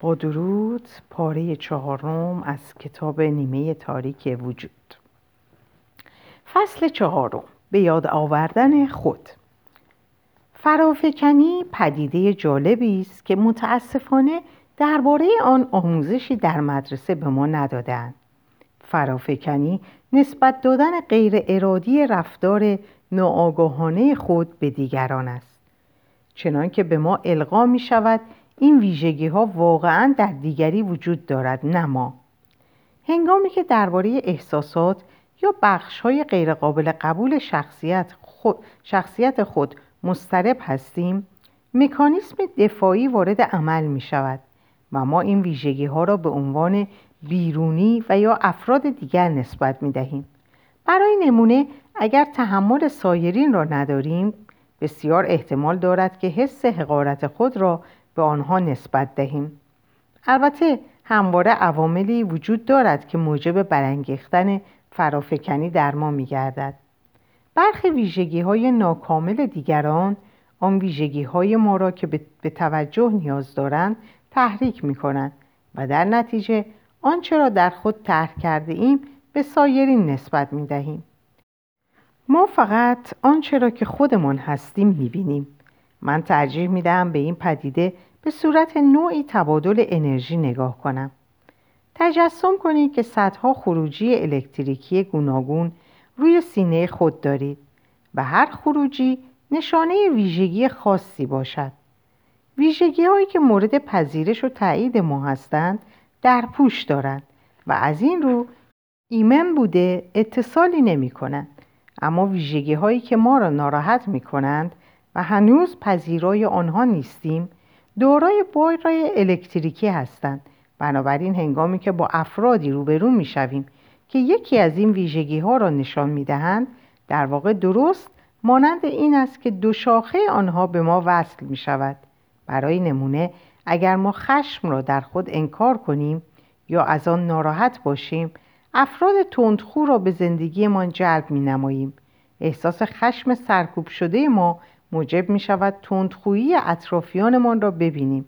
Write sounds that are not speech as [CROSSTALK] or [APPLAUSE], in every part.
با درود پاره چهارم از کتاب نیمه تاریک وجود. فصل چهارم به یاد آوردن خود. فرافکنی پدیده جالبی است که متاسفانه درباره آن آموزشی در مدرسه به ما ندادند فرافکنی نسبت دادن غیر ارادی رفتار ناآگاهانه خود به دیگران است. چنانکه به ما القا می شود این ویژگی ها واقعا در دیگری وجود دارد نه ما. هنگامی که درباره احساسات یا بخش های غیرقابل قبول شخصیت خود, شخصیت خود مسترب هستیم مکانیسم دفاعی وارد عمل می شود و ما این ویژگی ها را به عنوان بیرونی و یا افراد دیگر نسبت می دهیم برای نمونه اگر تحمل سایرین را نداریم بسیار احتمال دارد که حس حقارت خود را به آنها نسبت دهیم البته همواره عواملی وجود دارد که موجب برانگیختن فرافکنی در ما می گردد. برخی ویژگی های ناکامل دیگران آن ویژگی های ما را که به توجه نیاز دارند تحریک می کنند و در نتیجه آنچه را در خود ترک کرده ایم به سایرین نسبت می دهیم. ما فقط آنچه را که خودمان هستیم می بینیم. من ترجیح می دهم به این پدیده به صورت نوعی تبادل انرژی نگاه کنم. تجسم کنید که صدها خروجی الکتریکی گوناگون روی سینه خود دارید و هر خروجی نشانه ویژگی خاصی باشد. ویژگی هایی که مورد پذیرش و تایید ما هستند در پوش دارند و از این رو ایمن بوده اتصالی نمی کنند. اما ویژگی هایی که ما را ناراحت می کنند و هنوز پذیرای آنها نیستیم دورای بایرای الکتریکی هستند. بنابراین هنگامی که با افرادی روبرو می شویم که یکی از این ویژگی ها را نشان می دهند در واقع درست مانند این است که دو شاخه آنها به ما وصل می شود برای نمونه اگر ما خشم را در خود انکار کنیم یا از آن ناراحت باشیم افراد تندخو را به زندگیمان جلب می نماییم احساس خشم سرکوب شده ما موجب می شود تندخویی اطرافیانمان را ببینیم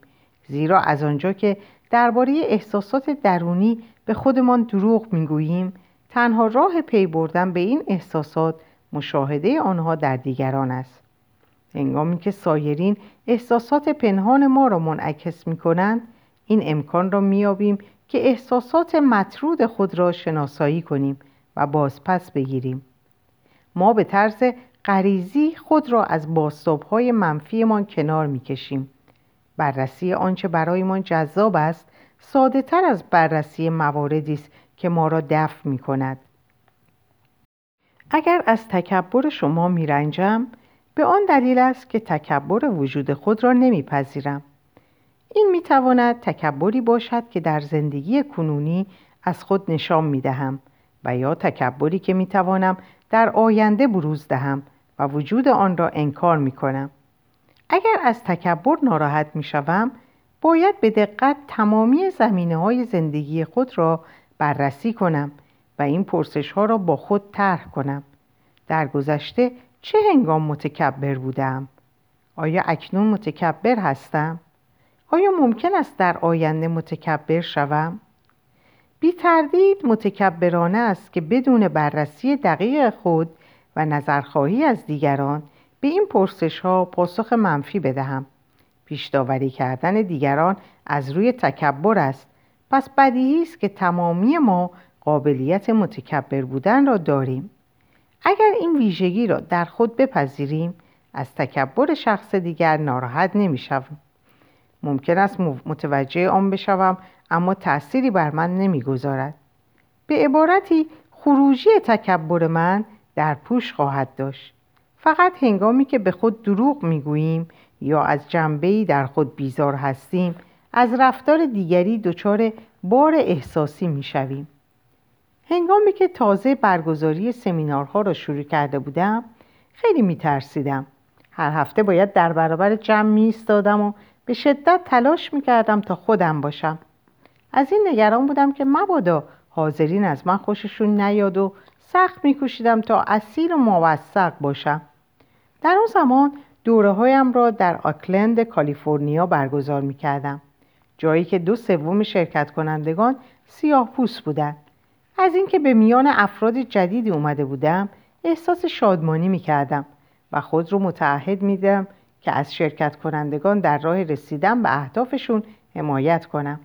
زیرا از آنجا که درباره احساسات درونی به خودمان دروغ می‌گوییم تنها راه پی بردن به این احساسات مشاهده آنها در دیگران است. هنگامی که سایرین احساسات پنهان ما را منعکس می کنند این امکان را میابیم که احساسات مطرود خود را شناسایی کنیم و بازپس بگیریم. ما به طرز غریزی خود را از باستابهای منفیمان کنار می‌کشیم. بررسی آنچه برایمان جذاب است ساده تر از بررسی مواردی است که ما را دفع می کند. اگر از تکبر شما میرنجم به آن دلیل است که تکبر وجود خود را نمیپذیرم. این می‌تواند تکبری باشد که در زندگی کنونی از خود نشان می دهم و یا تکبری که می توانم در آینده بروز دهم. و وجود آن را انکار می کنم. اگر از تکبر ناراحت می شوم باید به دقت تمامی زمینه های زندگی خود را بررسی کنم و این پرسش ها را با خود طرح کنم. در گذشته چه هنگام متکبر بودم؟ آیا اکنون متکبر هستم؟ آیا ممکن است در آینده متکبر شوم؟ بی تردید متکبرانه است که بدون بررسی دقیق خود و نظرخواهی از دیگران به این پرسش ها پاسخ منفی بدهم. پیش داوری کردن دیگران از روی تکبر است. پس بدیهی است که تمامی ما قابلیت متکبر بودن را داریم. اگر این ویژگی را در خود بپذیریم از تکبر شخص دیگر ناراحت نمی‌شویم. ممکن است متوجه آن بشوم اما تأثیری بر من نمی‌گذارد. به عبارتی خروجی تکبر من در پوش خواهد داشت. فقط هنگامی که به خود دروغ می‌گوییم یا از جنبه‌ای در خود بیزار هستیم از رفتار دیگری دچار بار احساسی می‌شویم. هنگامی که تازه برگزاری سمینارها را شروع کرده بودم خیلی میترسیدم. هر هفته باید در برابر جمع می و به شدت تلاش می کردم تا خودم باشم. از این نگران بودم که مبادا حاضرین از من خوششون نیاد و سخت میکوشیدم تا اصیل و موثق باشم. در آن زمان دوره هایم را در آکلند کالیفرنیا برگزار می کردم جایی که دو سوم شرکت کنندگان سیاه پوست بودند. از اینکه به میان افراد جدیدی اومده بودم احساس شادمانی می کردم و خود رو متعهد میدم که از شرکت کنندگان در راه رسیدن به اهدافشون حمایت کنم.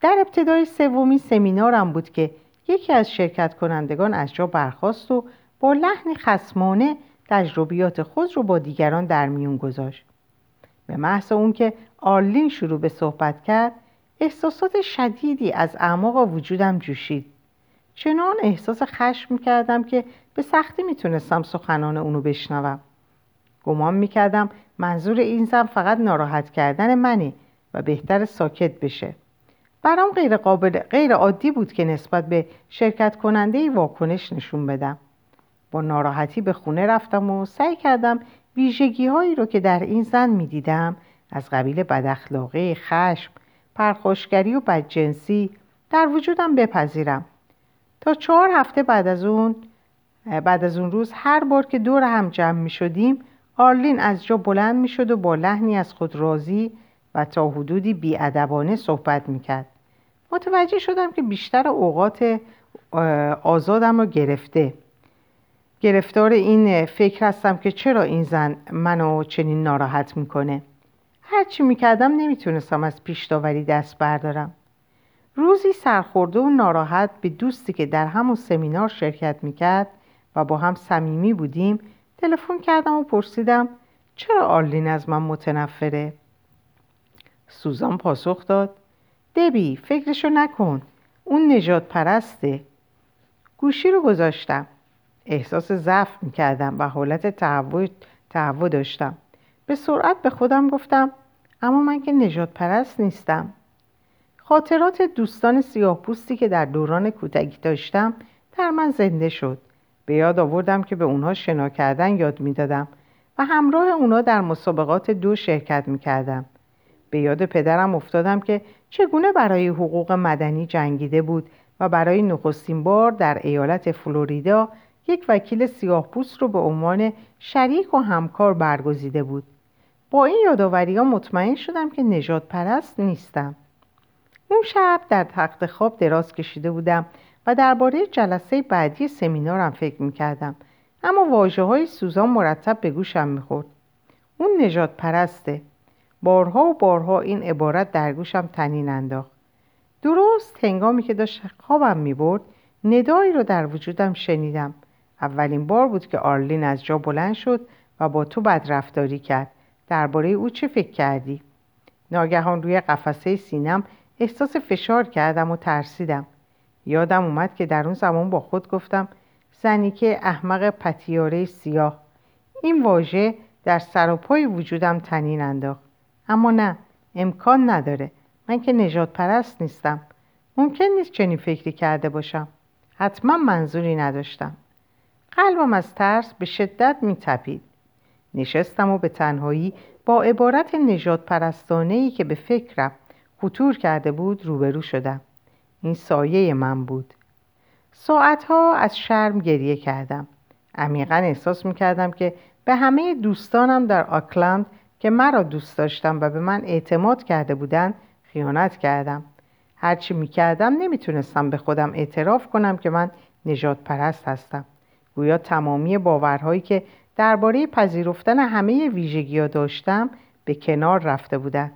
در ابتدای سومی سمینارم بود که یکی از شرکت کنندگان از جا برخواست و با لحن خسمانه تجربیات خود رو با دیگران در میون گذاشت. به محض اون که آرلین شروع به صحبت کرد احساسات شدیدی از اعماق وجودم جوشید. چنان احساس خشم می‌کردم که به سختی می‌تونستم سخنان اونو بشنوم. گمان می‌کردم منظور این زن فقط ناراحت کردن منه و بهتر ساکت بشه. برام غیر, قابل، غیر عادی بود که نسبت به شرکت کننده واکنش نشون بدم. با ناراحتی به خونه رفتم و سعی کردم ویژگی هایی رو که در این زن می دیدم از قبیل بداخلاقی، خشم، پرخوشگری و بدجنسی در وجودم بپذیرم. تا چهار هفته بعد از اون بعد از اون روز هر بار که دور هم جمع می شدیم آرلین از جا بلند می شد و با لحنی از خود راضی و تا حدودی بیادبانه صحبت می کرد. متوجه شدم که بیشتر اوقات آزادم رو گرفته. گرفتار این فکر هستم که چرا این زن منو چنین ناراحت می‌کنه؟ هرچی می‌کردم نمی‌تونستم از پیش داوری دست بردارم. روزی سرخورده و ناراحت به دوستی که در همون سمینار شرکت می‌کرد و با هم صمیمی بودیم تلفن کردم و پرسیدم چرا آرلین از من متنفره؟ سوزان پاسخ داد دبی فکرشو نکن. اون نجات پرسته. گوشی رو گذاشتم. احساس ضعف می‌کردم و حالت تهوع داشتم. به سرعت به خودم گفتم اما من که نجات پرست نیستم. خاطرات دوستان سیاه پوستی که در دوران کودکی داشتم در من زنده شد. به یاد آوردم که به اونها شنا کردن یاد می‌دادم و همراه اونا در مسابقات دو شرکت می‌کردم. به یاد پدرم افتادم که چگونه برای حقوق مدنی جنگیده بود و برای نخستین بار در ایالت فلوریدا یک وکیل سیاه پوست رو به عنوان شریک و همکار برگزیده بود. با این یادآوری ها مطمئن شدم که نجات پرست نیستم. اون شب در تخت خواب دراز کشیده بودم و درباره جلسه بعدی سمینارم فکر می‌کردم اما واجه های سوزان مرتب به گوشم می‌خورد. اون نجات پرسته بارها و بارها این عبارت در گوشم تنین انداخت. درست هنگامی که داشت خوابم می‌برد ندایی رو در وجودم شنیدم. اولین بار بود که آرلین از جا بلند شد و با تو بدرفتاری کرد. درباره او چه فکر کردی؟ ناگهان روی قفسه سینم احساس فشار کردم و ترسیدم. یادم اومد که در اون زمان با خود گفتم زنی که احمق پتیاره سیاه. این واژه در سر پای وجودم تنین انداخت. اما نه امکان نداره من که نجات پرست نیستم ممکن نیست چنین فکری کرده باشم حتما منظوری نداشتم قلبم از ترس به شدت می تپید. نشستم و به تنهایی با عبارت نجات پرستانه که به فکرم خطور کرده بود روبرو شدم. این سایه من بود. ساعتها از شرم گریه کردم. عمیقا احساس می کردم که به همه دوستانم در آکلند که مرا دوست داشتم و به من اعتماد کرده بودند خیانت کردم. هرچی می کردم نمی تونستم به خودم اعتراف کنم که من نجات پرست هستم. گویا تمامی باورهایی که درباره پذیرفتن همه ویژگی داشتم به کنار رفته بودن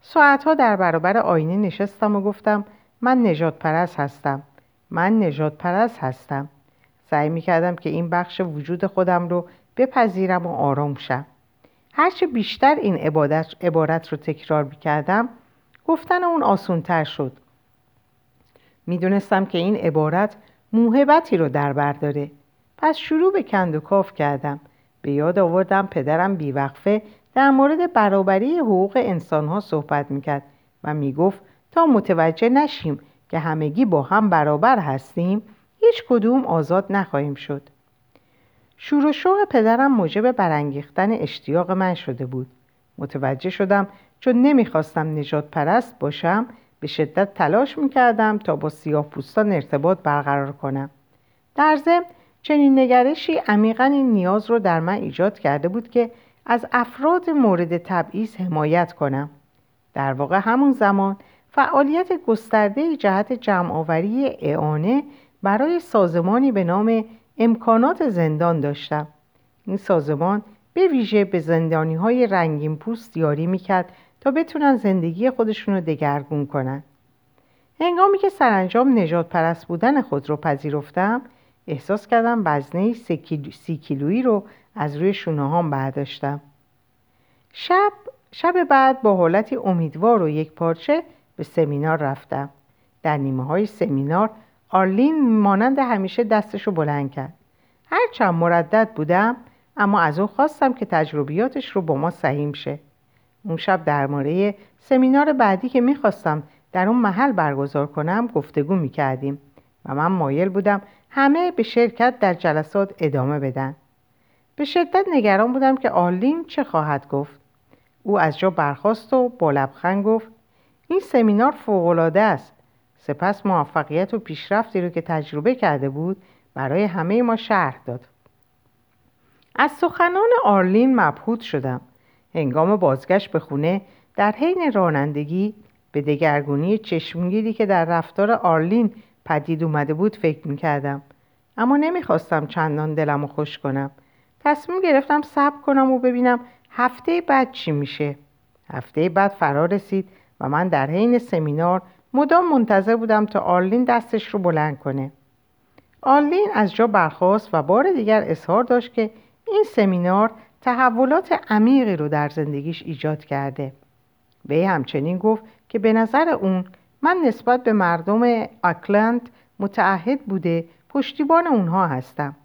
ساعتها در برابر آینه نشستم و گفتم من نجات پرست هستم من نجات پرست هستم سعی می کردم که این بخش وجود خودم رو بپذیرم و آرام شم هرچه بیشتر این عبادت عبارت رو تکرار می کردم گفتن اون آسونتر شد. می‌دونستم که این عبارت موهبتی رو در برداره پس شروع به کند و کاف کردم. به یاد آوردم پدرم بیوقفه در مورد برابری حقوق انسانها صحبت می‌کرد و می‌گفت تا متوجه نشیم که همگی با هم برابر هستیم هیچ کدوم آزاد نخواهیم شد. شور و پدرم موجب برانگیختن اشتیاق من شده بود. متوجه شدم چون نمی‌خواستم نجات پرست باشم به شدت تلاش می‌کردم تا با سیاه پوستان ارتباط برقرار کنم. در ضمن چنین نگرشی عمیقا این نیاز رو در من ایجاد کرده بود که از افراد مورد تبعیض حمایت کنم. در واقع همون زمان فعالیت گسترده جهت جمعآوری اعانه برای سازمانی به نام امکانات زندان داشتم. این سازمان به ویژه به زندانی های رنگین پوست یاری می‌کرد تا بتونن زندگی خودشون رو دگرگون کنن. هنگامی که سرانجام نجات پرست بودن خود رو پذیرفتم احساس کردم وزنه سی کیلویی رو از روی شونه هام برداشتم. شب شب بعد با حالتی امیدوار و یک پارچه به سمینار رفتم. در نیمه های سمینار آرلین مانند همیشه دستش رو بلند کرد. هرچند مردد بودم اما از او خواستم که تجربیاتش رو با ما سهیم شه. اون شب درباره سمینار بعدی که می‌خواستم در اون محل برگزار کنم گفتگو می‌کردیم و من مایل بودم همه به شرکت در جلسات ادامه بدن. به شدت نگران بودم که آرلین چه خواهد گفت. او از جا برخواست و با لبخند گفت این سمینار فوقالعاده است. سپس موفقیت و پیشرفتی رو که تجربه کرده بود برای همه ما شرح داد. از سخنان آرلین مبهوت شدم. هنگام بازگشت به خونه در حین رانندگی به دگرگونی چشمگیری که در رفتار آرلین پدید اومده بود فکر می‌کردم. اما نمی‌خواستم چندان دلم رو خوش کنم. تصمیم گرفتم صبر کنم و ببینم هفته بعد چی میشه. هفته بعد فرا رسید و من در حین سمینار مدام منتظر بودم تا آرلین دستش رو بلند کنه. آرلین از جا برخواست و بار دیگر اظهار داشت که این سمینار تحولات عمیقی رو در زندگیش ایجاد کرده. وی همچنین گفت که به نظر اون من نسبت به مردم آکلند متعهد بوده پشتیبان اونها هستم.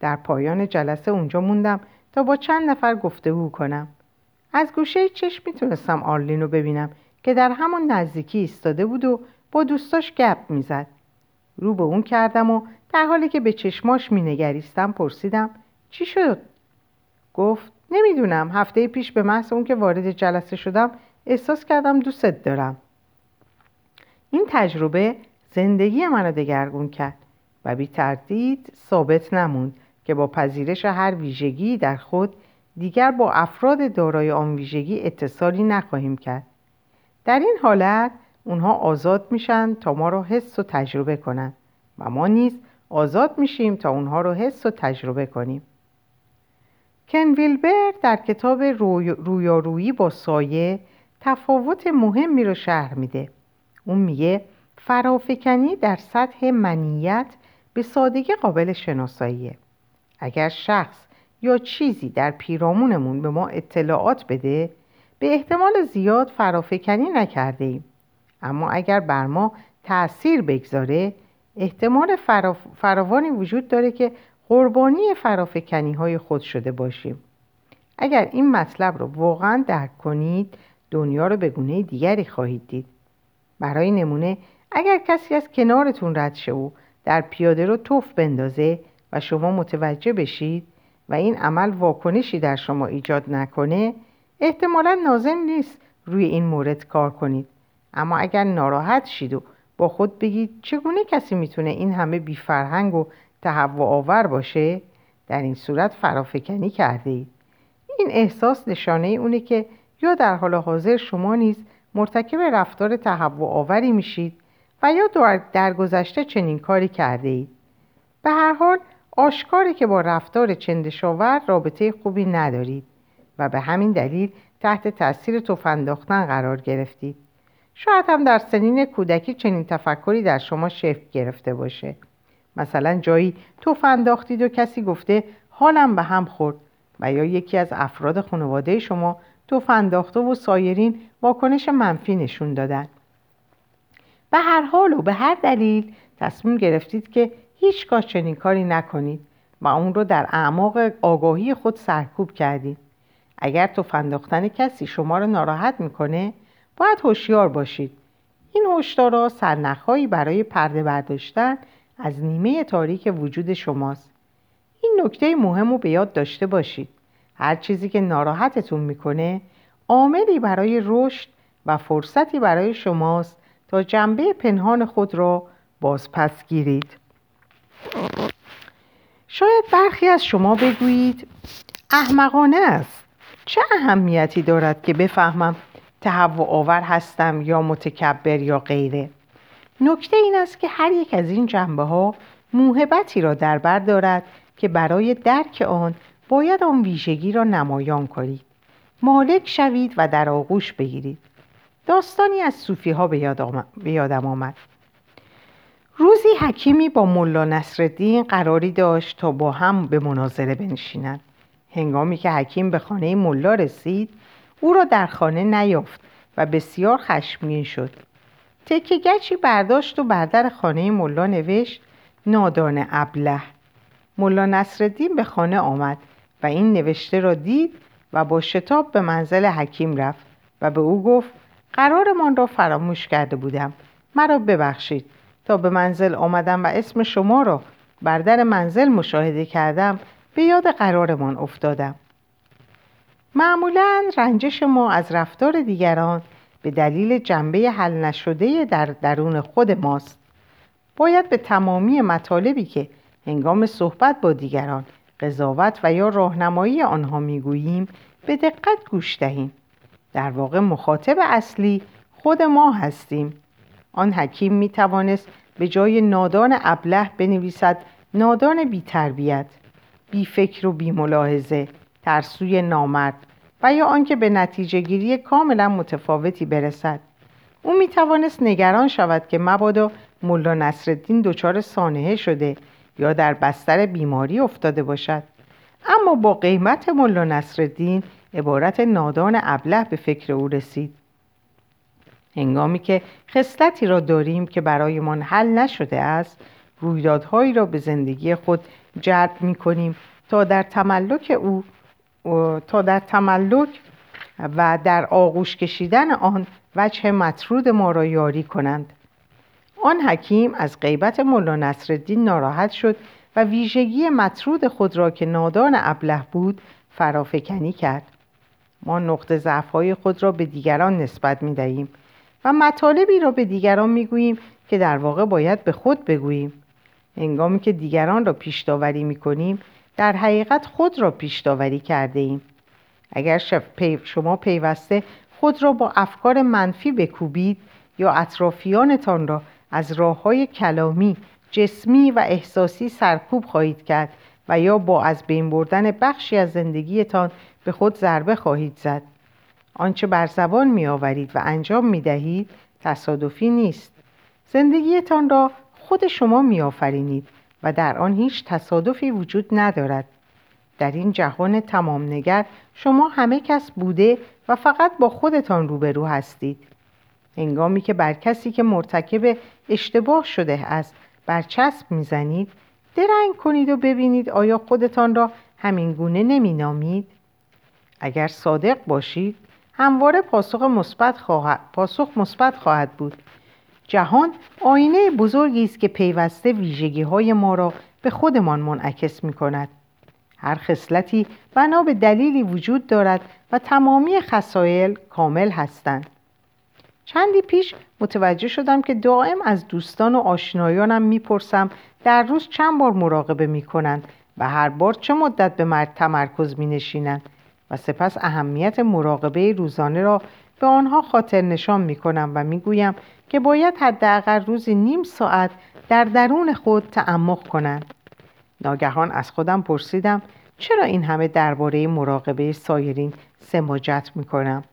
در پایان جلسه اونجا موندم تا با چند نفر گفتگو کنم. از گوشه چشم می‌تونستم آرلین رو ببینم. که در همان نزدیکی ایستاده بود و با دوستاش گپ می‌زد. رو به اون کردم و در حالی که به چشماش مینگریستم پرسیدم چی شد؟ گفت نمی‌دونم هفته پیش به محض اون که وارد جلسه شدم احساس کردم دوستت دارم. این تجربه زندگی منو دگرگون کرد و بی تردید ثابت نموند که با پذیرش هر ویژگی در خود دیگر با افراد دارای آن ویژگی اتصالی نخواهیم کرد. در این حالت اونها آزاد میشن تا ما رو حس و تجربه کنند و ما نیز آزاد میشیم تا اونها رو حس و تجربه کنیم. کن ویلبر در کتاب رویارویی با سایه تفاوت مهمی رو شهر میده. اون میگه فرافکنی در سطح منیت به سادگی قابل شناساییه. اگر شخص یا چیزی در پیرامونمون به ما اطلاعات بده به احتمال زیاد فرافکنی نکرده ایم اما اگر بر ما تأثیر بگذاره احتمال فراوانی وجود داره که قربانی فرافکنی های خود شده باشیم. اگر این مطلب رو واقعا درک کنید دنیا رو به گونه دیگری خواهید دید. برای نمونه اگر کسی از کنارتون رد شه و در پیاده رو توف بندازه و شما متوجه بشید و این عمل واکنشی در شما ایجاد نکنه احتمالا نازم نیست روی این مورد کار کنید. اما اگر ناراحت شید و با خود بگید چگونه کسی می‌تونه این همه بیفرهنگ و تهوع آور باشه در این صورت فرافکنی کرده اید این احساس نشانه اونه که یا در حال حاضر شما نیز مرتکب رفتار تهوع آوری میشید و یا در گذشته چنین کاری کرده اید به هر حال آشکاری که با رفتار چندشاور رابطه خوبی ندارید. و به همین دلیل تحت تاثیر توف قرار گرفتید. شاید هم در سنین کودکی چنین تفکری در شما شکل گرفته باشه. مثلا جایی توف انداختید و کسی گفته حالم به هم خورد و یا یکی از افراد خانواده شما توف انداخته و سایرین واکنش منفی نشون دادن. به هر حال و به هر دلیل تصمیم گرفتید که هیچگاه چنین کاری نکنید و اون رو در اعماق آگاهی خود سرکوب کردید. اگر تو فنداختن کسی شما رو ناراحت می‌کنه باید هوشیار باشید. این هشدارا سرنخهایی برای پرده برداشتن از نیمه تاریک وجود شماست. این نکته مهم رو به یاد داشته باشید. هر چیزی که ناراحتتون می‌کنه عاملی برای رشد و فرصتی برای شماست تا جنبه پنهان خود را بازپس گیرید شاید برخی از شما بگویید احمقانه است. چه اهمیتی دارد که بفهمم تهوع آور هستم یا متکبر یا غیره؟ نکته این است که هر یک از این جنبه ها موهبتی را در بر دارد که برای درک آن باید آن ویژگی را نمایان کنید. مالک شوید و در آغوش بگیرید. داستانی از صوفی ها به یادم آمد. روزی حکیمی با ملا نصرالدین قراری داشت تا با هم به مناظره بنشینند. هنگامی که حکیم به خانه ملا رسید او را در خانه نیافت و بسیار خشمگین شد. تکه گچی برداشت و بر در خانه ملا نوشت نادان ابله. ملا نصرالدین به خانه آمد و این نوشته را دید و با شتاب به منزل حکیم رفت و به او گفت قرارمان را فراموش کرده بودم. مرا ببخشید. تا به منزل آمدم و اسم شما را بر در منزل مشاهده کردم به یاد قرارمان افتادم. معمولا رنجش ما از رفتار دیگران به دلیل جنبه حل نشده در درون خود ماست. باید به تمامی مطالبی که هنگام صحبت با دیگران قضاوت و یا راهنمایی آنها می‌گوییم به دقت گوش دهیم. در واقع مخاطب اصلی خود ما هستیم. آن حکیم می توانست به جای نادان ابله بنویسد نادان بی تربیت بی فکر و بی ملاحظه ترسوی نامرد و یا آنکه به نتیجه گیری کاملا متفاوتی برسد. او می توانست نگران شود که مبادا ملا نصرالدین دچار سانحه شده یا در بستر بیماری افتاده باشد. اما با قیمت ملا نصرالدین عبارت نادان ابله به فکر او رسید. هنگامی که خصلتی را داریم که برایمان حل نشده است رویدادهایی را به زندگی خود جلب می کنیم تا در تملک او تا در تملک و در آغوش کشیدن آن وجه مطرود ما را یاری کنند. آن حکیم از غیبت ملا نصرالدین ناراحت شد و ویژگی مطرود خود را که نادان ابله بود فرافکنی کرد. ما نقطه ضعف‌های خود را به دیگران نسبت می دهیم و مطالبی را به دیگران می گوییم که در واقع باید به خود بگوییم. هنگامی که دیگران را پیش داوری می کنیم در حقیقت خود را پیش داوری کرده ایم اگر شما پیوسته خود را با افکار منفی بکوبید یا اطرافیانتان را از راه های کلامی جسمی و احساسی سرکوب خواهید کرد و یا با از بین بردن بخشی از زندگیتان به خود ضربه خواهید زد. آنچه بر زبان می آورید و انجام می دهید تصادفی نیست. زندگیتان را خود شما می آفرینید و در آن هیچ تصادفی وجود ندارد. در این جهان تمام نگر شما همه کس بوده و فقط با خودتان روبرو هستید. هنگامی که بر کسی که مرتکب اشتباه شده است برچسب می‌زنید درنگ کنید و ببینید آیا خودتان را همین گونه نمی نامید؟ اگر صادق باشید همواره پاسخ مثبت خواهد پاسخ مثبت خواهد بود. جهان آینه بزرگی است که پیوسته ویژگی های ما را به خودمان منعکس می کند هر خصلتی بنا به دلیلی وجود دارد و تمامی خصایل کامل هستند. چندی پیش متوجه شدم که دائم از دوستان و آشنایانم می‌پرسم در روز چند بار مراقبه می‌کنند و هر بار چه مدت به مرد تمرکز می نشینند و سپس اهمیت مراقبه روزانه را به آنها خاطر نشان می کنم و می گویم که باید حداقل روزی نیم ساعت در درون خود تعمق کنند. ناگهان از خودم پرسیدم چرا این همه درباره مراقبه سایرین سماجت می کنم؟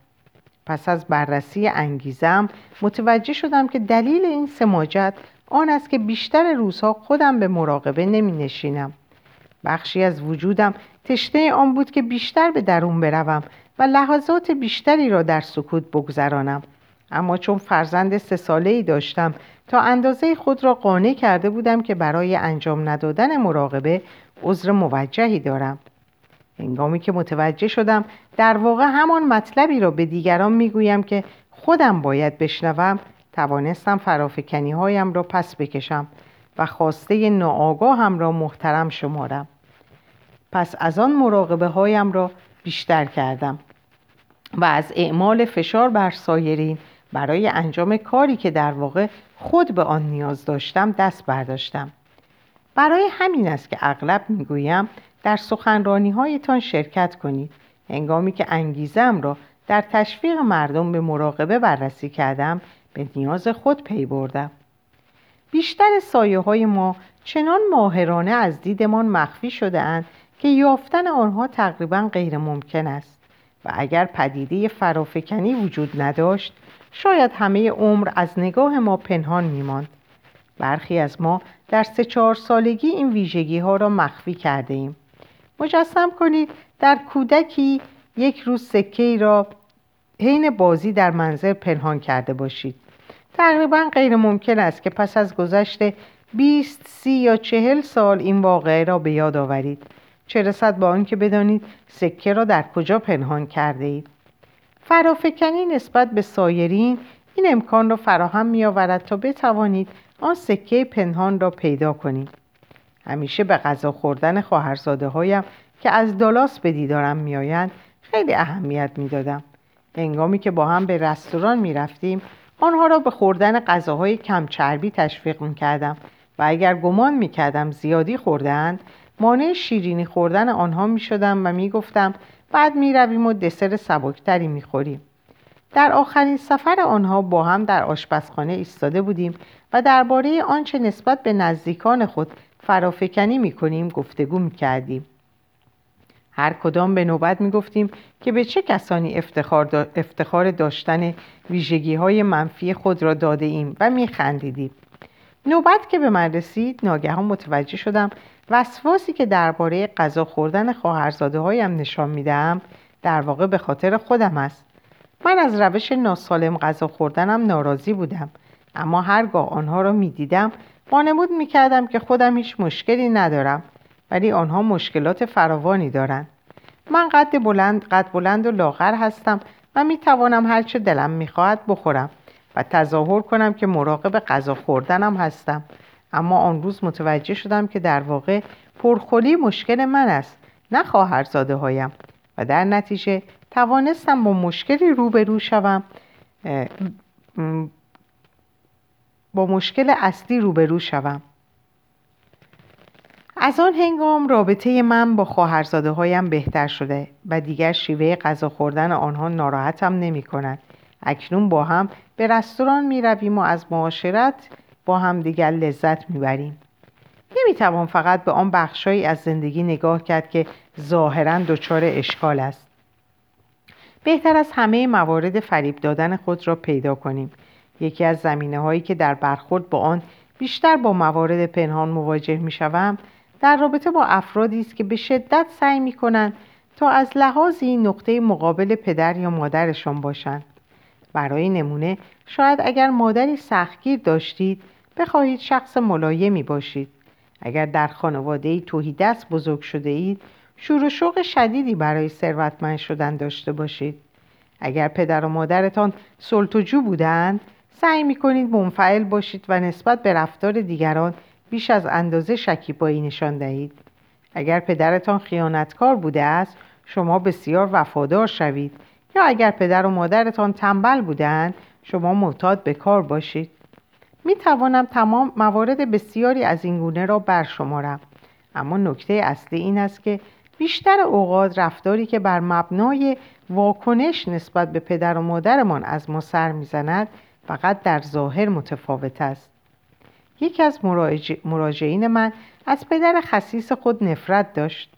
پس از بررسی انگیزم متوجه شدم که دلیل این سماجت آن است که بیشتر روزها خودم به مراقبه نمی نشینم. بخشی از وجودم تشنه آن بود که بیشتر به درون بروم و لحظات بیشتری را در سکوت بگذرانم. اما چون فرزند سه ساله ای داشتم تا اندازه خود را قانع کرده بودم که برای انجام ندادن مراقبه عذر موجهی دارم. هنگامی که متوجه شدم در واقع همان مطلبی را به دیگران می‌گویم که خودم باید بشنوم توانستم فرافکنی هایم را پس بکشم و خواسته ناآگاهم را محترم شمارم. پس از آن مراقبه هایم را بیشتر کردم. و از اعمال فشار بر سایرین برای انجام کاری که در واقع خود به آن نیاز داشتم دست برداشتم. برای همین است که اغلب می‌گویم در سخنرانی هایتان شرکت کنید. هنگامی که انگیزم را در تشویق مردم به مراقبه بررسی کردم به نیاز خود پی بردم. بیشتر سایه های ما چنان ماهرانه از دیدمان مخفی شده اند که یافتن آنها تقریبا غیر ممکن است. و اگر پدیده فرافکنی وجود نداشت شاید همه عمر از نگاه ما پنهان میماند. برخی از ما در سه چهار سالگی این ویژگی ها را مخفی کرده ایم مجسم کنید در کودکی یک روز سکه را حین بازی در منظر پنهان کرده باشید. تقریبا غیر ممکن است که پس از گذشت 20 سی یا چهل سال این واقعه را به یاد آورید. چه رسد با آنکه بدانید سکه را در کجا پنهان کرده اید؟ فرافکنی نسبت به سایرین این امکان را فراهم می آورد تا بتوانید آن سکه پنهان را پیدا کنید. همیشه به غذا خوردن خواهرزاده هایم که از دالاس به دیدارم میآیند خیلی اهمیت می‌دادم. هنگامی که با هم به رستوران می رفتیم آنها را به خوردن غذاهای کم چربی تشویق می کردم و اگر گمان می کردم زیادی خوردهاند مانع شیرینی خوردن آنها می شدم و می گفتم بعد می رویم و دسر سبکتری می خوریم. در آخرین سفر آنها با هم در آشپزخانه ایستاده بودیم و درباره آنچه نسبت به نزدیکان خود فرافکنی می کنیم گفتگو می کردیم. هر کدام به نوبت می گفتیم که به چه کسانی افتخار, افتخار داشتن ویژگی های منفی خود را داده ایم و می خندیدیم. نوبت که به من رسید ناگهان متوجه شدم وسواسی که درباره غذا خوردن خواهرزاده هایم نشان می‌دهم در واقع به خاطر خودم است. من از روش ناسالم غذا خوردنم ناراضی بودم اما هرگاه آنها را می‌دیدم وانمود می‌کردم که خودم هیچ مشکلی ندارم ولی آنها مشکلات فراوانی دارند. من قد بلند قد بلند و لاغر هستم و می‌توانم هرچه دلم می‌خواهد بخورم و تظاهر کنم که مراقب غذا خوردنم هستم. اما آن روز متوجه شدم که در واقع پرخوری مشکل من است نه خواهرزاده هایم و در نتیجه توانستم با مشکلی روبرو شوم با مشکل اصلی روبرو شوم از آن هنگام رابطه من با خواهرزاده هایم بهتر شده و دیگر شیوه غذا خوردن آنها ناراحتم نمی کند. اکنون با هم به رستوران می رویم و از معاشرت هم دیگر لذت می بریم. نمی توان فقط به آن بخشهایی از زندگی نگاه کرد که ظاهرا دچار اشکال است. بهتر از همه موارد فریب دادن خود را پیدا کنیم. یکی از زمینه هایی که در برخورد با آن بیشتر با موارد پنهان مواجه می شوم در رابطه با افرادی است که به شدت سعی می کنند تا از لحاظی نقطه مقابل پدر یا مادرشان باشند. برای نمونه شاید اگر مادری سختگیر داشتید بخواهید شخص ملایمی باشید. اگر در خانواده توهی دست بزرگ شده اید شور و شوق شدیدی برای ثروتمند شدن داشته باشید. اگر پدر و مادرتان سلطجو بودند سعی می کنید منفعل باشید و نسبت به رفتار دیگران بیش از اندازه شکیبایی نشان دهید. اگر پدرتان خیانتکار بوده است شما بسیار وفادار شوید. یا اگر پدر و مادرتان تنبل بودند شما معتاد به کار باشید. می توانم تمام موارد بسیاری از این گونه را برشمارم. اما نکته اصلی این است که بیشتر اوقات رفتاری که بر مبنای واکنش نسبت به پدر و مادرمان از ما سر می‌زند فقط در ظاهر متفاوت است. یکی از مراجعین من از پدر خصیص خود نفرت داشت.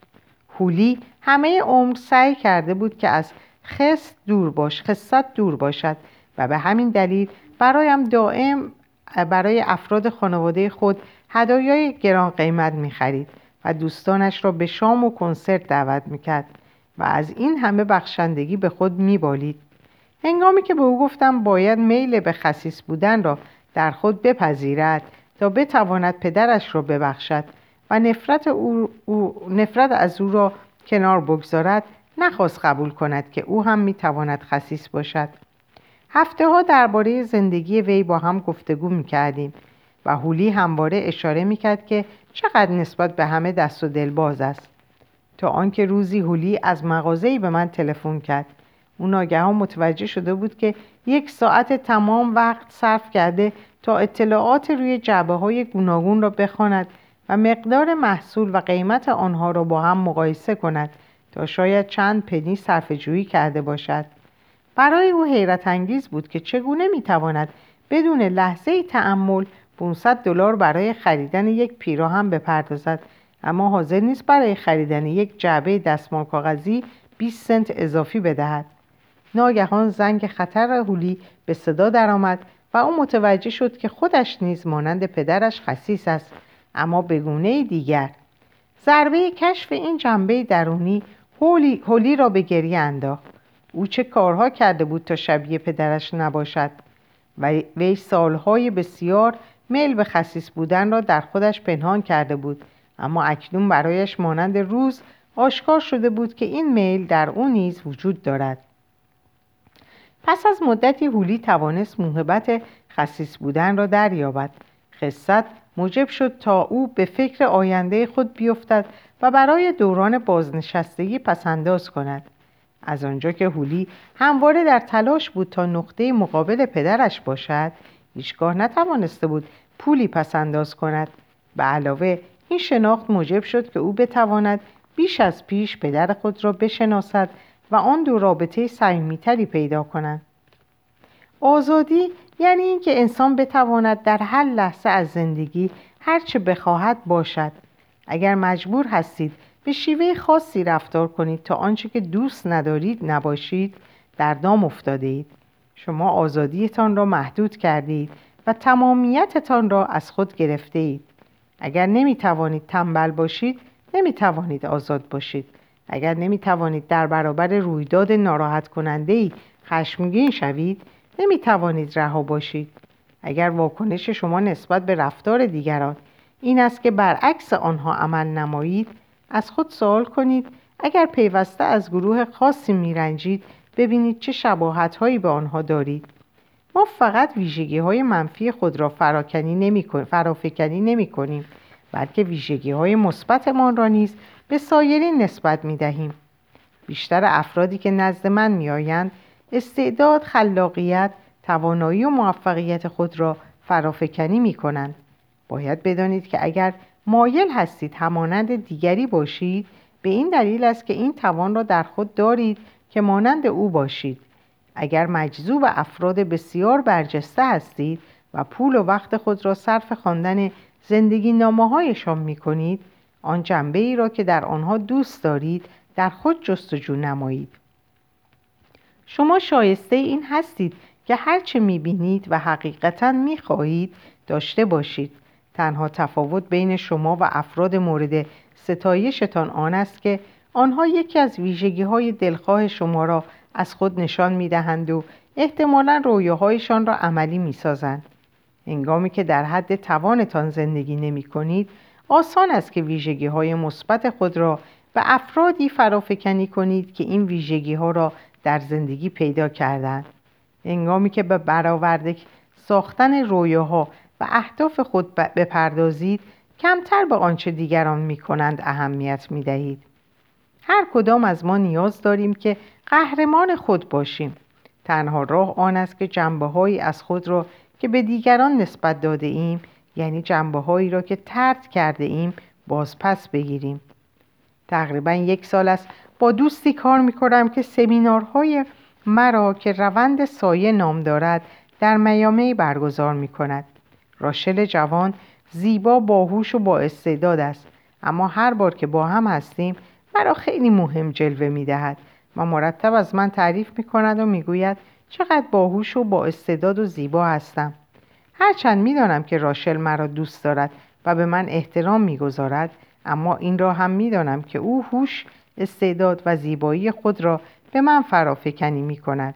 هولی همه عمر سعی کرده بود که از خست دور باش خصت دور باشد و به همین دلیل برایم دائم برای افراد خانواده خود هدایای گران قیمت می خرید و دوستانش را به شام و کنسرت دعوت می کرد و از این همه بخشندگی به خود می بالید. هنگامی که به او گفتم باید میل به خصیص بودن را در خود بپذیرد تا بتواند پدرش را ببخشد و نفرت, او, او نفرت از او را کنار بگذارد نخواست قبول کند که او هم می‌تواند خصیص باشد هفته ها درباره زندگی وی با هم گفتگو می کردیم و هولی همواره اشاره می کرد که چقدر نسبت به همه دست و دل باز است. تا آنکه روزی هولی از مغازه‌ای به من تلفن کرد. او ناگهان متوجه شده بود که یک ساعت تمام وقت صرف کرده تا اطلاعات روی جعبه های گوناگون را بخواند و مقدار محصول و قیمت آنها را با هم مقایسه کند تا شاید چند پنی صرف جویی کرده باشد. برای او حیرت انگیز بود که چگونه می‌تواند بدون لحظه تعمل 500 دلار برای خریدن یک پیراهن بپردازد. اما حاضر نیست برای خریدن یک جعبه دستمال کاغذی 20 سنت اضافی بدهد. ناگهان زنگ خطر هولی به صدا درآمد و او متوجه شد که خودش نیز مانند پدرش خسیس است اما به گونه دیگر. ضربه کشف این جنبه درونی هولی, هولی را به گریه انداخت. او چه کارها کرده بود تا شبیه پدرش نباشد؟ و وی سالهای بسیار میل به خصیص بودن را در خودش پنهان کرده بود. اما اکنون برایش مانند روز آشکار شده بود که این میل در او نیز وجود دارد. پس از مدتی هولی توانست موهبت خصیص بودن را دریابد. خصت موجب شد تا او به فکر آینده خود بیفتد و برای دوران بازنشستگی پسنداز کند. از آنجا که هولی همواره در تلاش بود تا نقطه مقابل پدرش باشد هیچگاه نتوانسته بود پولی پسنداز کند. به علاوه این شناخت موجب شد که او بتواند بیش از پیش پدر خود را بشناسد و آن دو رابطه صمیمیتری پیدا کنند آزادی یعنی اینکه انسان بتواند در هر لحظه از زندگی هرچه بخواهد باشد. اگر مجبور هستید به شیوه خاصی رفتار کنید تا آنچه که دوست ندارید نباشید در دام افتاده شما آزادیتان را محدود کردید و تمامیتتان را از خود گرفته اید. اگر نمی توانید تنبل باشید نمی توانید آزاد باشید. اگر نمی توانید در برابر رویداد ناراحت کننده ای خشمگین شوید نمی توانید رها باشید. اگر واکنش شما نسبت به رفتار دیگران این است که برعکس آنها عمل نمایید از خود سوال کنید اگر پیوسته از گروه خاصی میرنجید ببینید چه شباهت هایی به آنها دارید ما فقط ویژگی های منفی خود را فراکنی نمی فرافکنی نمی کنیم بلکه ویژگی های مثبتمان را نیز به سایرین نسبت می دهیم. بیشتر افرادی که نزد من می آیند استعداد، خلاقیت، توانایی و موفقیت خود را فرافکنی می کنند. باید بدانید که اگر مایل هستید همانند دیگری باشید به این دلیل است که این توان را در خود دارید که مانند او باشید. اگر مجذوب افراد بسیار برجسته هستید و پول و وقت خود را صرف خواندن زندگی نامه هایشان می کنید آن جنبه ای را که در آنها دوست دارید در خود جستجو نمایید. شما شایسته این هستید که هرچه می بینید و حقیقتا می خواهید داشته باشید. تنها تفاوت بین شما و افراد مورد ستایشتان آن است که آنها یکی از ویژگی های دلخواه شما را از خود نشان می دهند و احتمالا رویاهایشان را عملی می سازند. انگامی که در حد توانتان زندگی نمی کنید آسان است که ویژگی های مثبت خود را به افرادی فرافکنی کنید که این ویژگی ها را در زندگی پیدا کردند. انگامی که به برآورده ساختن رویاها و اهداف خود بپردازید کمتر به آنچه دیگران می کنند اهمیت می دهید. هر کدام از ما نیاز داریم که قهرمان خود باشیم. تنها راه آن است که جنبه هایی از خود را که به دیگران نسبت داده ایم یعنی جنبه هایی را که ترد کرده ایم باز پس بگیریم. تقریبا یک سال است با دوستی کار می کنم که سمینارهای مرا که روند سایه نام دارد در میامه برگزار می کند. راشل جوان زیبا باهوش و با استعداد است. اما هر بار که با هم هستیم مرا خیلی مهم جلوه می دهد و مرتب از من تعریف می کند و می گوید چقدر باهوش و با استعداد و زیبا هستم. هرچند می دانم که راشل مرا دوست دارد و به من احترام می گذارد اما این را هم می دانم که او هوش استعداد و زیبایی خود را به من فرافکنی می کند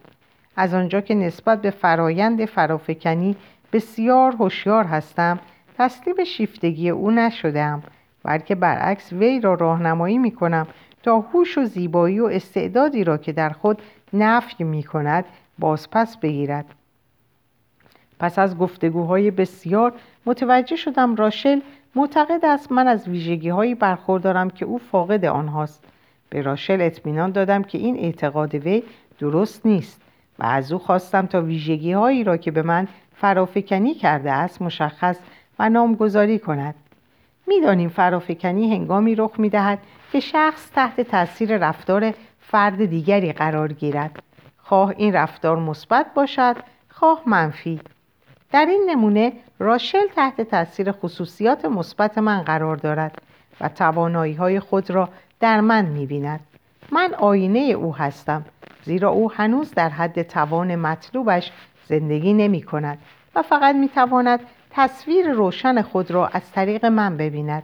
از آنجا که نسبت به فرایند فرافکنی بسیار هوشیار هستم. تسلیم شیفتگی او نشدم بلکه برعکس وی را راهنمایی می کنم تا هوش و زیبایی و استعدادی را که در خود نفی می کند بازپس بگیرد. پس از گفتگوهای بسیار متوجه شدم راشل معتقد است من از ویژگی هایی برخوردارم که او فاقد آنهاست. به راشل اطمینان دادم که این اعتقاد وی درست نیست و از او خواستم تا ویژگی هایی را که به من فرافکنی کرده است مشخص و نامگذاری کند. می‌دانیم فرافکنی هنگامی رخ می‌دهد که شخص تحت تاثیر رفتار فرد دیگری قرار گیرد. خواه این رفتار مثبت باشد خواه منفی. در این نمونه راشل تحت تاثیر خصوصیات مثبت من قرار دارد و توانایی های خود را در من می بیند. من آینه او هستم زیرا او هنوز در حد توان مطلوبش زندگی نمی کند و فقط می تواند تصویر روشن خود را از طریق من ببیند.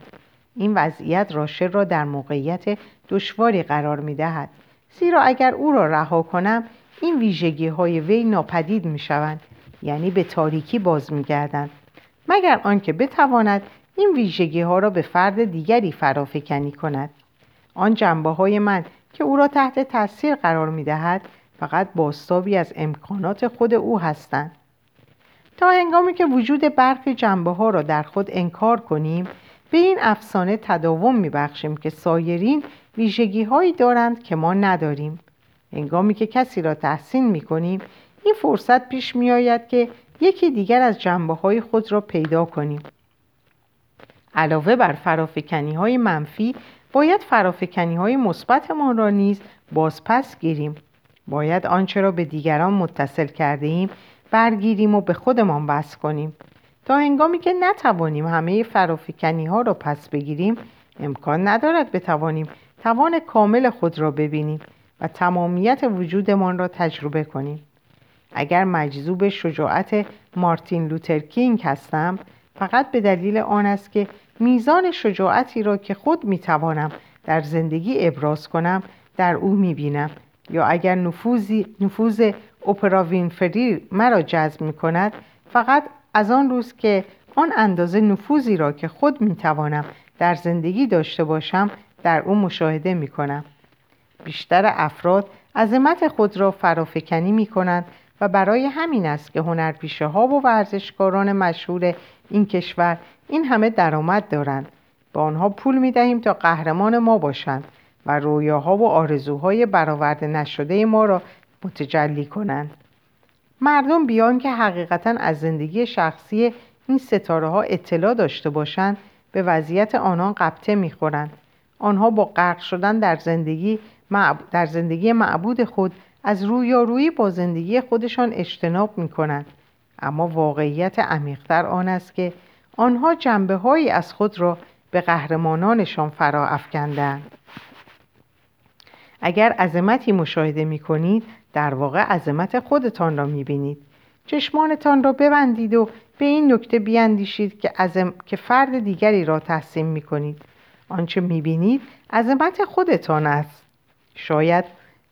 این وضعیت راشل را در موقعیت دشواری قرار می دهد. زیرا اگر او را رها کنم این ویژگی های وی ناپدید می شوند یعنی به تاریکی باز می گردند. مگر آنکه بتواند این ویژگی ها را به فرد دیگری فرافکنی کند. آن جنبه های من که او را تحت تاثیر قرار می دهد فقط باستابی از امکانات خود او هستند. تا هنگامی که وجود برخی جنبه ها را در خود انکار کنیم به این افسانه تداوم می بخشیم که سایرین ویژگی هایی دارند که ما نداریم. هنگامی که کسی را تحسین می کنیم این فرصت پیش می آید که یکی دیگر از جنبه های خود را پیدا کنیم. علاوه بر فرافکنی های منفی باید فرافکنی های مثبتمان را نیز بازپس گیریم. باید آنچه را به دیگران متصل کرده ایم برگیریم و به خودمان بس کنیم. تا هنگامی که نتوانیم همه فرافکنی ها را پس بگیریم امکان ندارد بتوانیم توان کامل خود را ببینیم و تمامیت وجودمان را تجربه کنیم. اگر مجذوب شجاعت مارتین لوترکینگ هستم فقط به دلیل آن است که میزان شجاعتی را که خود می‌توانم در زندگی ابراز کنم در او می‌بینم. یا اگر نفوذی نفوذ اپرا وینفری مرا جذب می کند فقط از آن روز که آن اندازه نفوذی را که خود می توانم در زندگی داشته باشم در او مشاهده می کنم. بیشتر افراد عظمت خود را فرافکنی می کنند و برای همین است که هنرپیشه ها و ورزشکاران مشهور این کشور این همه درآمد دارند به آنها پول می دهیم تا قهرمان ما باشند و رویاها و آرزوهای برآورده نشده ما را متجلی کنند. مردم بیان که حقیقتا از زندگی شخصی این ستاره ها اطلاع داشته باشند به وضعیت آنان قبطه می‌خورند. آنها با غرق شدن در زندگی در زندگی معبود خود از رویارویی با زندگی خودشان اجتناب می کنند اما واقعیت عمیقتر آن است که آنها جنبه هایی از خود را به قهرمانانشان فرا افکندند اگر عظمتی مشاهده می کنید در واقع عظمت خودتان را می بینید چشمانتان را ببندید و به این نکته بیاندیشید که, عظم... که فرد دیگری را تحسین می کنید آنچه می بینید عظمت خودتان است. شاید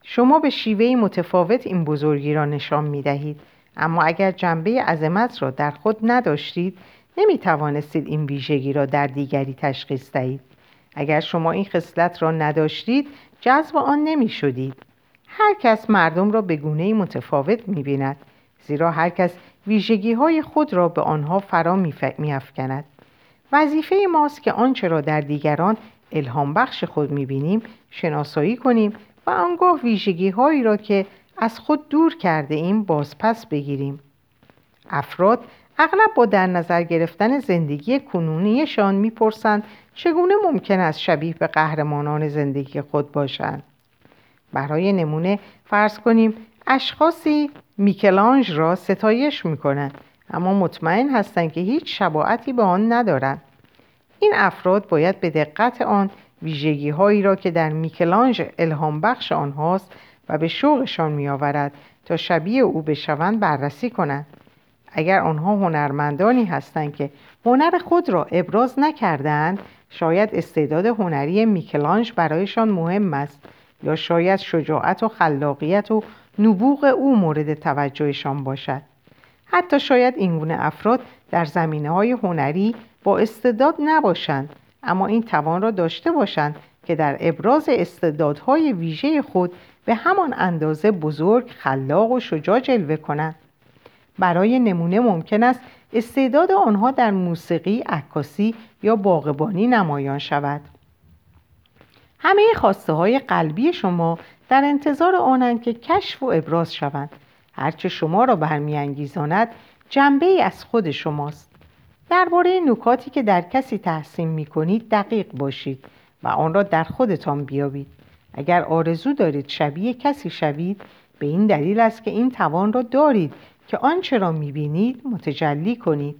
شما به شیوه متفاوت این بزرگی را نشان می دهید اما اگر جنبه عظمت را در خود نداشتید نمی توانستید این ویژگی را در دیگری تشخیص دهید. اگر شما این خصلت را نداشتید جذب آن نمی شدید هر کس مردم را به گونه متفاوت می بیند زیرا هر کس ویژگی های خود را به آنها فرا می افکند وظیفه ماست که آنچه را در دیگران الهام بخش خود می بینیم شناسایی کنیم و آنگاه ویژگی هایی را که از خود دور کرده ایم بازپس بگیریم. افراد اغلب با در نظر گرفتن زندگی کنونیشان می‌پرسند چگونه ممکن است شبیه به قهرمانان زندگی خود باشند. برای نمونه فرض کنیم اشخاصی میکلانج را ستایش می‌کنند اما مطمئن هستند که هیچ شباعتی به آن ندارند. این افراد باید به دقت آن ویژگی هایی را که در میکلانج الهام بخش آنهاست و به شوقشان میآورد تا شبیه او بشوند بررسی کنند. اگر آنها هنرمندانی هستند که هنر خود را ابراز نکردند شاید استعداد هنری میکلانج برایشان مهم است یا شاید شجاعت و خلاقیت و نبوغ او مورد توجهشان باشد. حتی شاید این گونه افراد در زمینه های هنری با استعداد نباشند اما این توان را داشته باشند که در ابراز استعدادهای ویژه خود به همان اندازه بزرگ خلاق و شجاع جلوه کنند. برای نمونه ممکن است استعداد آنها در موسیقی، عکاسی یا باغبانی نمایان شود. همه خواسته های قلبی شما در انتظار آنند که کشف و ابراز شوند. هرچه شما را برمیانگیزاند جنبه ای از خود شماست. درباره نکاتی که در کسی تحسین می کنید دقیق باشید و آن را در خودتان بیابید. اگر آرزو دارید شبیه کسی شوید به این دلیل است که این توان را دارید که آنچه را می‌بینید متجلی کنید.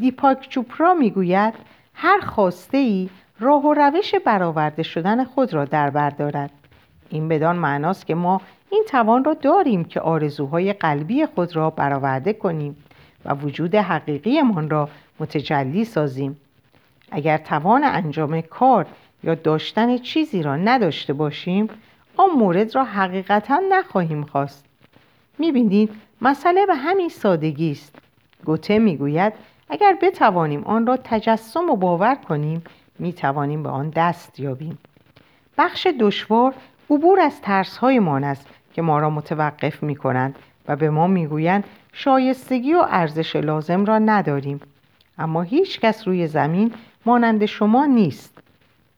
دیپاک چوپرا می‌گوید هر خواسته ای راه و روش برآورده شدن خود را در بر دارد. این بدان معناست که ما این توان را داریم که آرزوهای قلبی خود را برآورده کنیم و وجود حقیقیمان را متجلی سازیم. اگر توان انجام کار یا داشتن چیزی را نداشته باشیم آن مورد را حقیقتا نخواهیم خواست. می‌بینید مسئله به همین سادگی است. گوته می‌گوید اگر بتوانیم آن را تجسم و باور کنیم می‌توانیم به آن دست یابیم. بخش دشوار عبور از ترس است که ما را متوقف می کنند و به ما می‌گویند شایستگی و ارزش لازم را نداریم. اما هیچ کس روی زمین مانند شما نیست.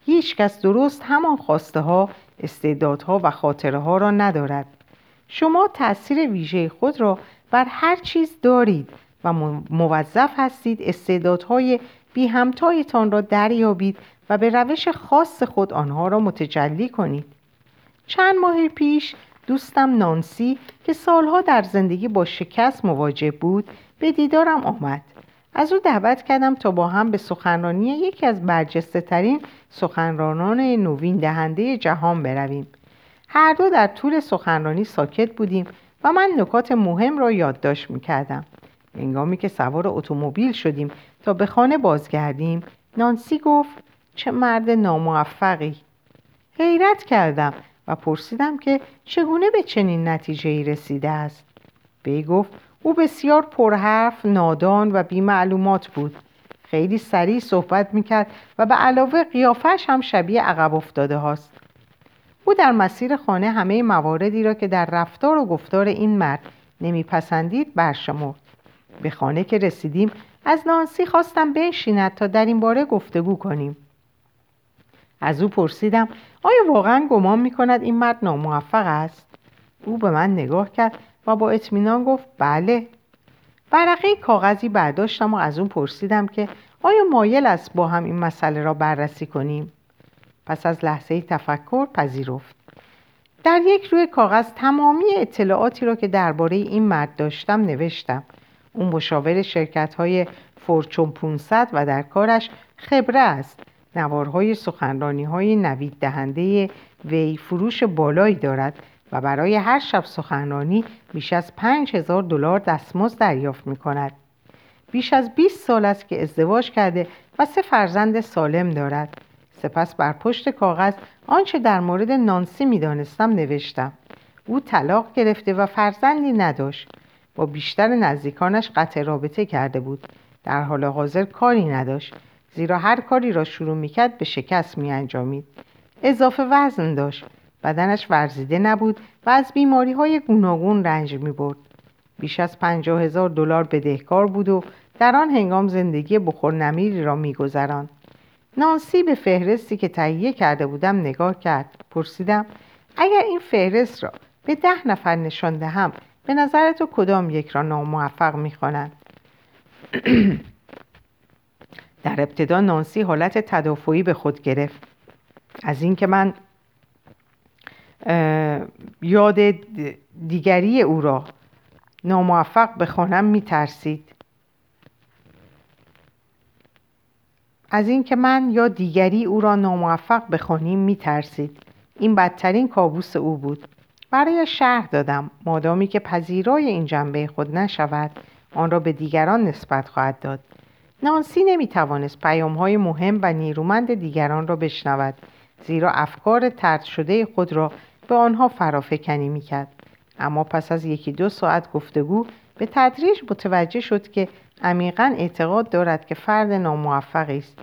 هیچ کس درست همان خواسته ها استعدادها و خاطره ها را ندارد. شما تأثیر ویژه خود را بر هر چیز دارید و موظف هستید استعدادهای بی همتایتان را دریابید و به روش خاص خود آنها را متجلی کنید. چند ماه پیش دوستم نانسی که سالها در زندگی با شکست مواجه بود به دیدارم آمد. از او دعوت کردم تا با هم به سخنرانی یکی از برجسته ترین سخنرانان نوین دهنده جهان برویم. هر دو در طول سخنرانی ساکت بودیم و من نکات مهم را یادداشت می‌کردم. هنگامی که سوار اتومبیل شدیم تا به خانه بازگردیم نانسی گفت چه مرد ناموفقی. حیرت کردم و پرسیدم که چگونه به چنین نتیجه ای رسیده است. وی گفت او بسیار پرحرف نادان و بیمعلومات بود. خیلی سریع صحبت می‌کرد و به علاوه قیافش هم شبیه عقب افتاده هاست. او در مسیر خانه همه مواردی را که در رفتار و گفتار این مرد نمیپسندید برشمرد به خانه که رسیدیم از نانسی خواستم بنشیند تا در این باره گفتگو کنیم از او پرسیدم آیا واقعا گمان می کند این مرد ناموفق است؟ او به من نگاه کرد و با اطمینان گفت بله ورقه کاغذی برداشتم و از اون پرسیدم که آیا مایل است با هم این مسئله را بررسی کنیم؟ پس از لحظه تفکر پذیرفت در یک روی کاغذ تمامی اطلاعاتی را که درباره این مرد داشتم نوشتم اون مشاور شرکت های فورچون 500 و در کارش خبره است نوارهای سخنرانی های نوید دهنده وی فروش بالایی دارد و برای هر شب سخنرانی بیش از پنج هزار دلار دستمزد دریافت می کند. بیش از 20 سال است که ازدواج کرده و سه فرزند سالم دارد. سپس بر پشت کاغذ آنچه در مورد نانسی می دانستم نوشتم. او طلاق گرفته و فرزندی نداشت. با بیشتر نزدیکانش قطع رابطه کرده بود. در حال حاضر کاری نداشت. زیرا هر کاری را شروع می‌کرد به شکست میانجامید اضافه وزن داشت بدنش ورزیده نبود و از بیماری های گوناگون رنج می برد. بیش از پنجاه هزار دلار بدهکار بود و در آن هنگام زندگی بخور نمیری را میگذراند. نانسی به فهرستی که تهیه کرده بودم نگاه کرد. پرسیدم اگر این فهرست را به ده نفر نشان دهم به نظر تو کدام یک را ناموفق می‌خوانند؟ [CLEARS THROAT] در ابتدا نانسی حالت تدافعی به خود گرفت. از اینکه من یاد دیگری او را ناموفق بخوانم میترسید. از اینکه من یا دیگری او را ناموفق بخوانیم میترسید. این بدترین کابوس او بود. برای شهر دادم. مادامی که پذیرای این جنبه خود نشود آن را به دیگران نسبت خواهد داد. نانسی نمی توانست پیام های مهم و نیرومند دیگران را بشنود زیرا افکار ترد شده خود را به آنها فرافکنی می کرد. اما پس از یکی دو ساعت گفتگو به تدریج متوجه شد که عمیقا اعتقاد دارد که فرد ناموفقی است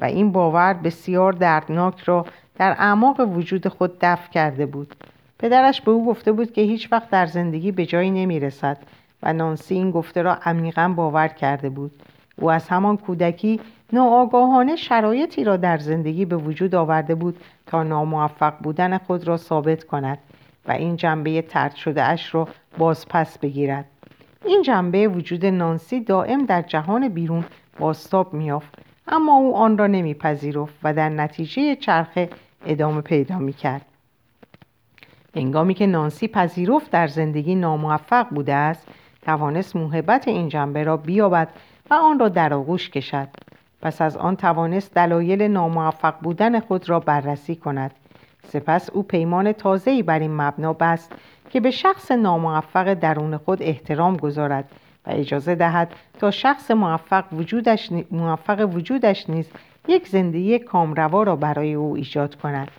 و این باور بسیار دردناک را در اعماق وجود خود دفع کرده بود. پدرش به او گفته بود که هیچ وقت در زندگی به جایی نمی رسد و نانسی این گفته را عمیقا باور کرده بود. او از همان کودکی ناآگاهانه شرایطی را در زندگی به وجود آورده بود تا ناموفق بودن خود را ثابت کند و این جنبه ترد شده اش را باز پس بگیرد. این جنبه وجود نانسی دائم در جهان بیرون باستاب میافت اما او آن را نمیپذیرفت و در نتیجه چرخه ادامه پیدا می‌کرد. انگامی که نانسی پذیرفت در زندگی ناموفق بوده است توانست محبت این جنبه را بیابد و آن را در آغوش کشد. پس از آن توانست دلایل ناموفق بودن خود را بررسی کند. سپس او پیمان تازه‌ای بر این مبنا بست که به شخص ناموفق درون خود احترام گذارد و اجازه دهد تا شخص موفق وجودش, موفق وجودش نیز یک زندگی کامروا را برای او ایجاد کند.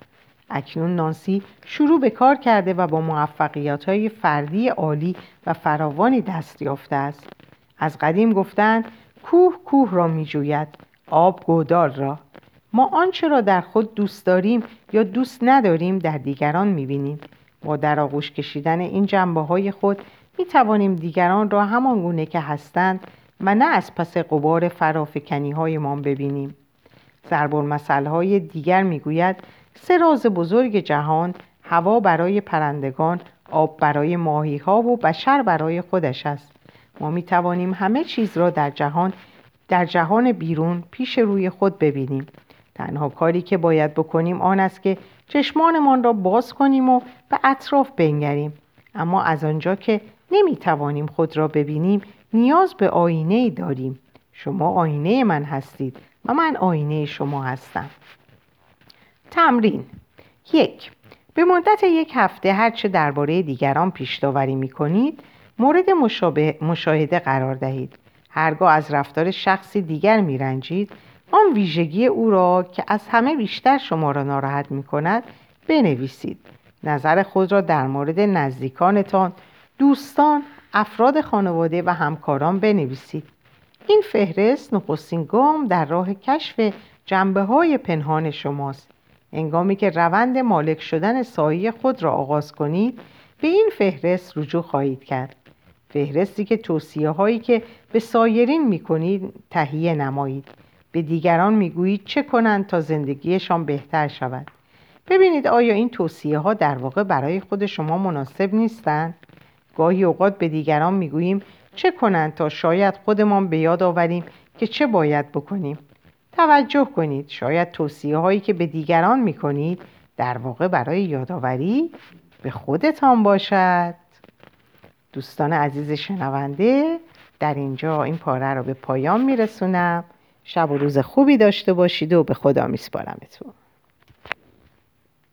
اکنون نانسی شروع به کار کرده و با موفقیت های فردی عالی و فراوانی دست یافته است. از قدیم گفتند کوه کوه را می جوید آب گودال را. ما آنچه را در خود دوست داریم یا دوست نداریم در دیگران می بینیم با در آغوش کشیدن این جنبه های خود می توانیم دیگران را همان گونه که هستند و نه از پس قبار فرافکنی های ما ببینیم. مسئله های دیگر می گوید سه راز بزرگ جهان هوا برای پرندگان آب برای ماهی ها و بشر برای خودش است. ما می توانیم همه چیز را در جهان در جهان بیرون پیش روی خود ببینیم. تنها کاری که باید بکنیم آن است که چشمانمان را باز کنیم و به اطراف بنگریم. اما از آنجا که نمی توانیم خود را ببینیم نیاز به آینه ای داریم. شما آینه من هستید و من آینه شما هستم. تمرین. یک. به مدت یک هفته هرچه درباره دیگران پیش داوری می کنید مورد مشاهده قرار دهید. هرگاه از رفتار شخصی دیگر می رنجید آن ویژگی او را که از همه بیشتر شما را ناراحت می کند بنویسید. نظر خود را در مورد نزدیکانتان دوستان افراد خانواده و همکاران بنویسید. این فهرست نخستین گام در راه کشف جنبه های پنهان شماست. انگامی که روند مالک شدن سایه خود را آغاز کنید به این فهرست رجوع خواهید کرد. فهرستی که توصیه هایی که به سایرین می کنید تهیه نمایید. به دیگران می‌گویید چه کنند تا زندگیشان بهتر شود. ببینید آیا این توصیه ها در واقع برای خود شما مناسب نیستند؟ گاهی اوقات به دیگران می‌گوییم چه کنند تا شاید خودمان به یاد آوریم که چه باید بکنیم. توجه کنید شاید توصیه هایی که به دیگران می کنید در واقع برای یادآوری به خودتان باشد. دوستان عزیز شنونده در اینجا این پاره رو به پایان میرسونم. شب و روز خوبی داشته باشید و به خدا میسپارمتون.